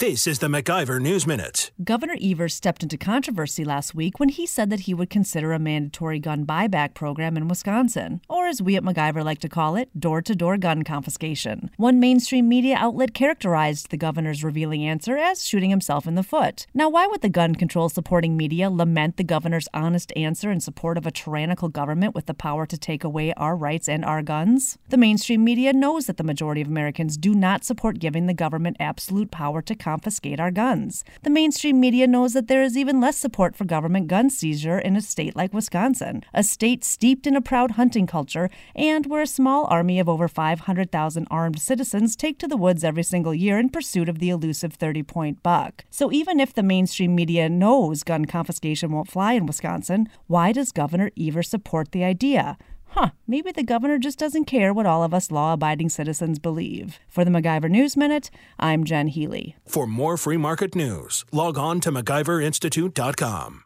This is the MacIver News Minute. Governor Evers stepped into controversy last week when he said that he would consider a mandatory gun buyback program in Wisconsin, or as we at MacIver like to call it, door to door gun confiscation. One mainstream media outlet characterized the governor's revealing answer as shooting himself in the foot. Now, why would the gun control supporting media lament the governor's honest answer in support of a tyrannical government with the power to take away our rights and our guns? The mainstream media knows that the majority of Americans do not support giving the government absolute power to confiscate our guns. The mainstream media knows that there is even less support for government gun seizure in a state like Wisconsin, a state steeped in a proud hunting culture and where a small army of over 500,000 armed citizens take to the woods every single year in pursuit of the elusive 30 point buck. So even if the mainstream media knows gun confiscation won't fly in Wisconsin, why does Governor Evers support the idea? Huh, maybe the governor just doesn't care what all of us law abiding citizens believe. For the MacIver News Minute, I'm Jen Healy. For more free market news, log on to MacIverInstitute.com.